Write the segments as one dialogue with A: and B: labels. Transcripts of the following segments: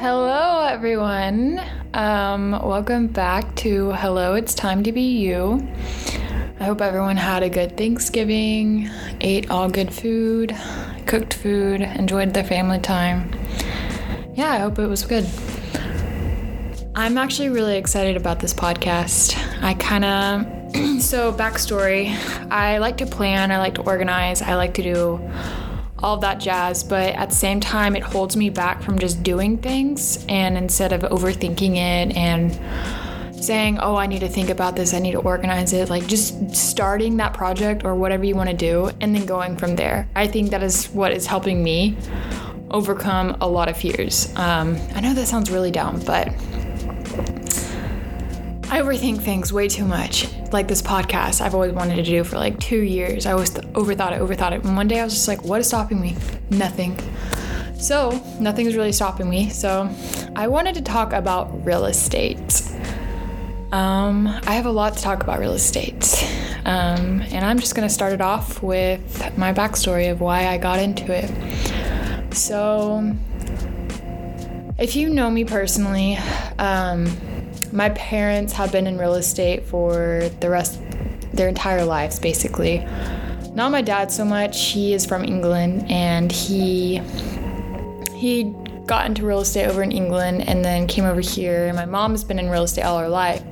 A: Hello, everyone. Um, welcome back to Hello, It's Time to Be You. I hope everyone had a good Thanksgiving, ate all good food, cooked food, enjoyed their family time. Yeah, I hope it was good. I'm actually really excited about this podcast. I kind of, so backstory, I like to plan, I like to organize, I like to do all that jazz, but at the same time, it holds me back from just doing things. And instead of overthinking it and saying, oh, I need to think about this, I need to organize it, like just starting that project or whatever you want to do and then going from there. I think that is what is helping me overcome a lot of fears. Um, I know that sounds really dumb, but I overthink things way too much. Like this podcast, I've always wanted to do for like two years. I always th- overthought it, overthought it. And one day I was just like, what is stopping me? Nothing. So, nothing's really stopping me. So, I wanted to talk about real estate. Um, I have a lot to talk about real estate. Um, and I'm just going to start it off with my backstory of why I got into it. So, if you know me personally, um, my parents have been in real estate for the rest their entire lives basically not my dad so much he is from england and he he got into real estate over in england and then came over here my mom has been in real estate all her life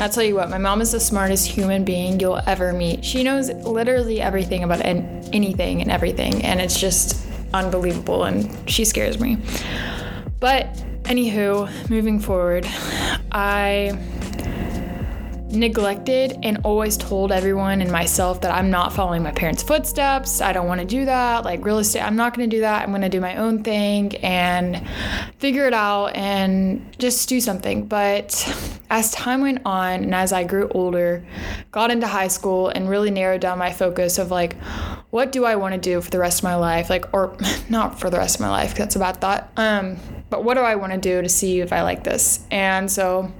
A: I'll tell you what, my mom is the smartest human being you'll ever meet. She knows literally everything about anything and everything, and it's just unbelievable, and she scares me. But Anywho, moving forward, I neglected and always told everyone and myself that I'm not following my parents' footsteps. I don't want to do that. Like real estate, I'm not going to do that. I'm going to do my own thing and figure it out and just do something. But as time went on and as I grew older, got into high school and really narrowed down my focus of like, what do I want to do for the rest of my life? Like, or not for the rest of my life, that's a bad thought. Um, but what do I want to do to see if I like this? And so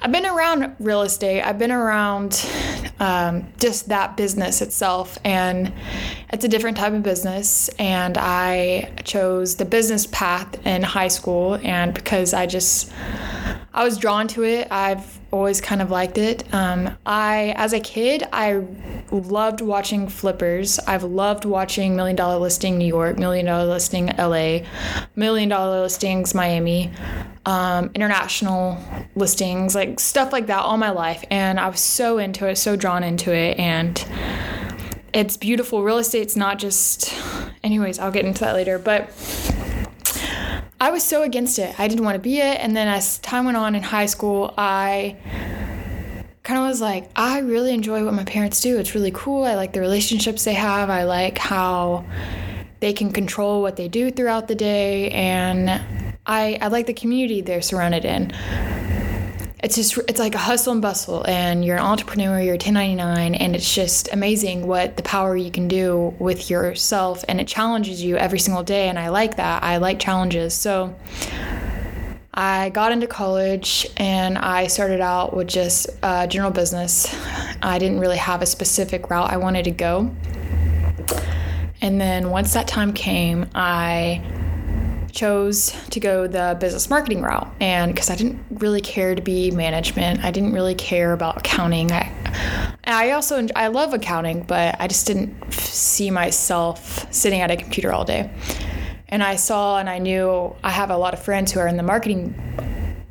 A: I've been around real estate, I've been around um, just that business itself, and it's a different type of business. And I chose the business path in high school, and because I just I was drawn to it, I've always kind of liked it. Um, I, as a kid, I loved watching flippers. I've loved watching Million Dollar Listing New York, Million Dollar Listing LA, Million Dollar Listings Miami, um, international listings, like stuff like that all my life. And I was so into it, so drawn into it. And it's beautiful. Real estate's not just, anyways, I'll get into that later. But I was so against it. I didn't want to be it. And then as time went on in high school, I kind of was like, I really enjoy what my parents do. It's really cool. I like the relationships they have. I like how they can control what they do throughout the day. And I, I like the community they're surrounded in it's just it's like a hustle and bustle and you're an entrepreneur you're 1099 and it's just amazing what the power you can do with yourself and it challenges you every single day and i like that. I like challenges. So i got into college and i started out with just uh, general business. I didn't really have a specific route i wanted to go. And then once that time came i chose to go the business marketing route. And because I didn't really care to be management, I didn't really care about accounting. I, I also I love accounting, but I just didn't see myself sitting at a computer all day. And I saw and I knew I have a lot of friends who are in the marketing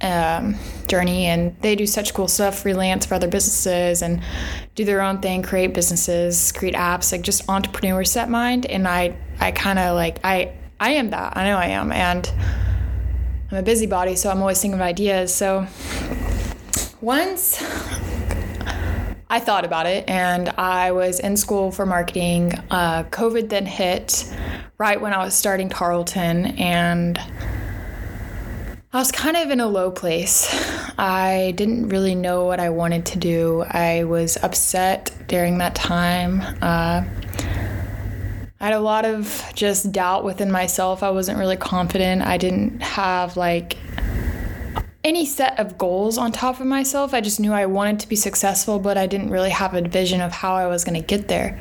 A: um, journey and they do such cool stuff freelance for other businesses and do their own thing create businesses create apps like just entrepreneur set mind and i i kind of like i I am that. I know I am. And I'm a busybody, so I'm always thinking of ideas. So once I thought about it and I was in school for marketing, uh, COVID then hit right when I was starting Tarleton and I was kind of in a low place. I didn't really know what I wanted to do. I was upset during that time. Uh, I had a lot of just doubt within myself. I wasn't really confident. I didn't have like any set of goals on top of myself. I just knew I wanted to be successful, but I didn't really have a vision of how I was going to get there.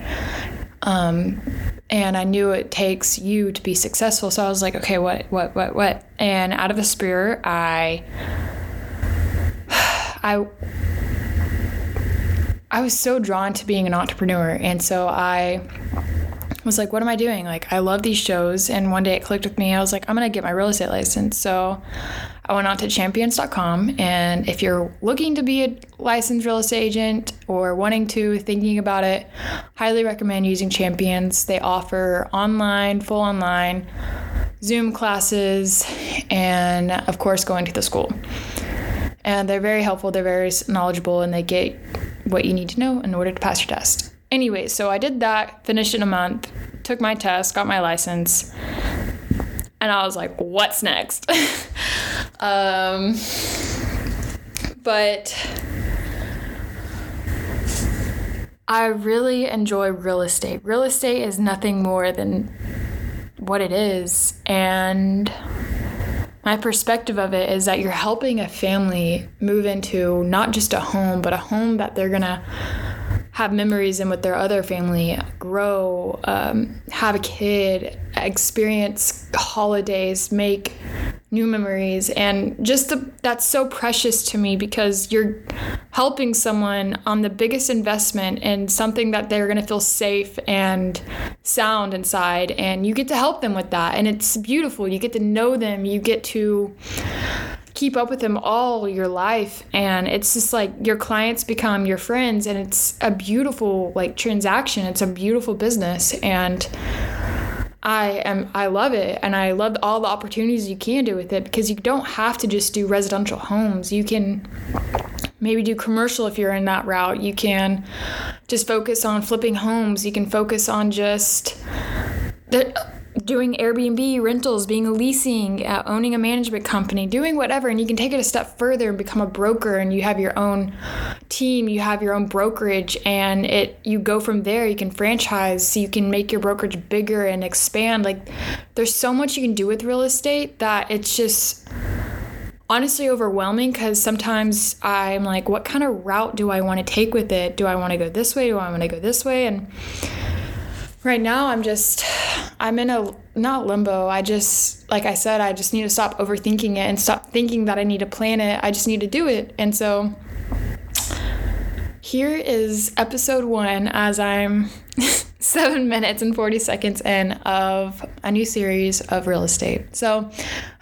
A: Um, and I knew it takes you to be successful. So I was like, okay, what, what, what, what? And out of a spirit, I, I, I was so drawn to being an entrepreneur, and so I was like, what am I doing? Like, I love these shows. And one day it clicked with me. I was like, I'm going to get my real estate license. So I went on to champions.com. And if you're looking to be a licensed real estate agent or wanting to, thinking about it, highly recommend using Champions. They offer online, full online, Zoom classes, and of course, going to the school. And they're very helpful, they're very knowledgeable, and they get what you need to know in order to pass your test. Anyway, so I did that, finished in a month, took my test, got my license, and I was like, what's next? um, but I really enjoy real estate. Real estate is nothing more than what it is. And my perspective of it is that you're helping a family move into not just a home, but a home that they're going to have memories in with their other family, grow, um, have a kid, experience holidays, make new memories, and just the, that's so precious to me because you're helping someone on the biggest investment in something that they're going to feel safe and sound inside, and you get to help them with that, and it's beautiful. You get to know them, you get to keep up with them all your life. And it's just like your clients become your friends and it's a beautiful like transaction. It's a beautiful business. And I am I love it. And I love all the opportunities you can do with it because you don't have to just do residential homes. You can maybe do commercial if you're in that route. You can just focus on flipping homes. You can focus on just the doing Airbnb rentals, being a leasing, uh, owning a management company, doing whatever, and you can take it a step further and become a broker, and you have your own team, you have your own brokerage, and it you go from there. You can franchise, so you can make your brokerage bigger and expand. Like, there's so much you can do with real estate that it's just honestly overwhelming because sometimes I'm like, what kind of route do I want to take with it? Do I want to go this way? Do I want to go this way? And right now i'm just i'm in a not limbo i just like i said i just need to stop overthinking it and stop thinking that i need to plan it. I just need to do it. And so here is episode one as i'm seven minutes and 40 seconds in of a new series of real estate. So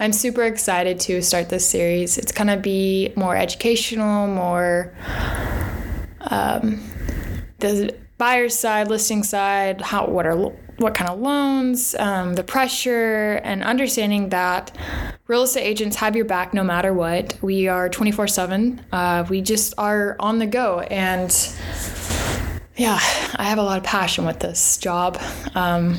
A: i'm super excited to start this series. It's going to be more educational more um, the buyer's side, listing side, how what are what kind of loans, um, the pressure, and understanding that real estate agents have your back no matter what. We are 24 uh, 7. We just are on the go. And yeah, I have a lot of passion with this job. Um,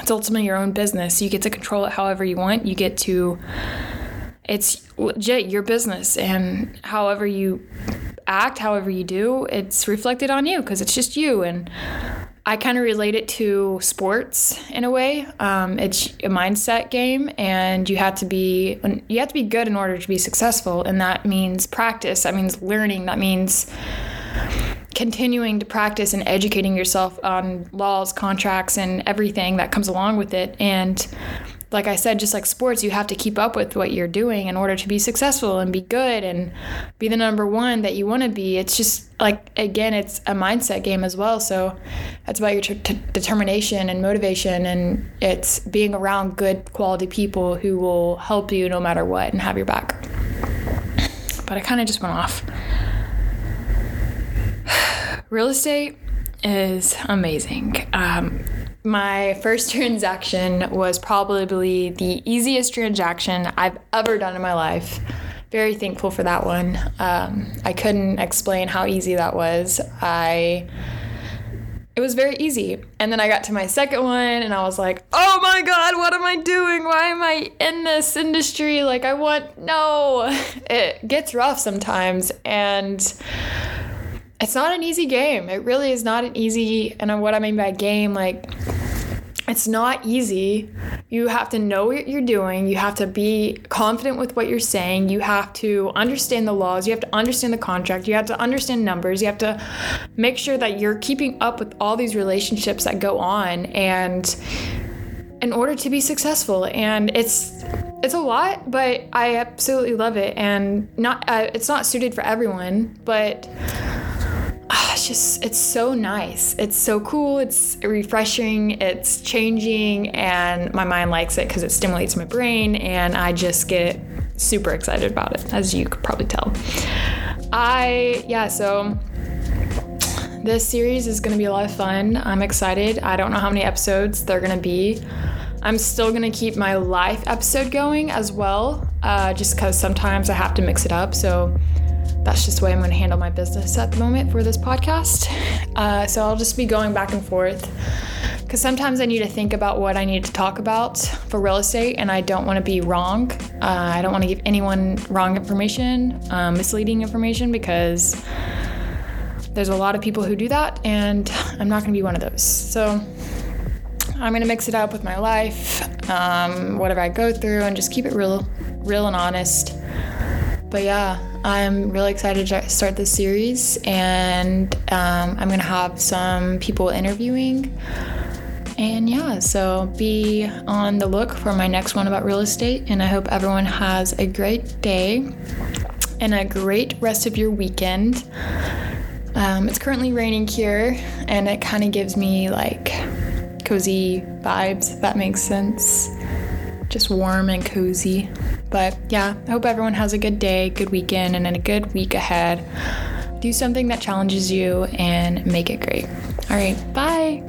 A: it's ultimately your own business. You get to control it however you want. You get to, it's legit your business. And however you act, however you do, it's reflected on you because it's just you. And I kind of relate it to sports in a way. Um, it's a mindset game, and you have to be you have to be good in order to be successful, and that means practice. That means learning. That means continuing to practice and educating yourself on laws, contracts, and everything that comes along with it. And like I said, just like sports, you have to keep up with what you're doing in order to be successful and be good and be the number one that you want to be. It's just like, again, it's a mindset game as well. So that's about your t- t- determination and motivation, and it's being around good quality people who will help you no matter what and have your back. But I kind of just went off. Real estate is amazing. Um, my first transaction was probably the easiest transaction I've ever done in my life. Very thankful for that one. Um, I couldn't explain how easy that was. I it was very easy. And then I got to my second one and I was like, oh my God, what am I doing? Why am I in this industry? Like, I want, no. It gets rough sometimes. And it's not an easy game. It really is not an easy, and what I mean by game, like, it's not easy. You have to know what you're doing. You have to be confident with what you're saying. You have to understand the laws. You have to understand the contract. You have to understand numbers. You have to make sure that you're keeping up with all these relationships that go on and in order to be successful and it's it's a lot but i absolutely love it and not uh, it's not suited for everyone but it's just it's so nice. It's so cool. It's refreshing. It's changing and my mind likes it because it stimulates my brain and i just get super excited about it as you could probably tell. I yeah so this series is going to be a lot of fun. I'm excited. I don't know how many episodes they're going to be. I'm still going to keep my life episode going as well uh, just because sometimes i have to mix it up. So that's just the way I'm going to handle my business at the moment for this podcast. Uh, so I'll just be going back and forth because sometimes I need to think about what I need to talk about for real estate and I don't want to be wrong. Uh, I don't want to give anyone wrong information, uh, misleading information because there's a lot of people who do that and I'm not going to be one of those. So I'm going to mix it up with my life, um, whatever I go through, and just keep it real, real and honest. But yeah, I'm really excited to start this series, and um, I'm gonna have some people interviewing. And yeah, so be on the look for my next one about real estate. And I hope everyone has a great day and a great rest of your weekend. Um, it's currently raining here, and it kind of gives me like cozy vibes, if that makes sense. Just warm and cozy. But yeah, I hope everyone has a good day, good weekend, and a good week ahead. Do something that challenges you and make it great. All right, bye.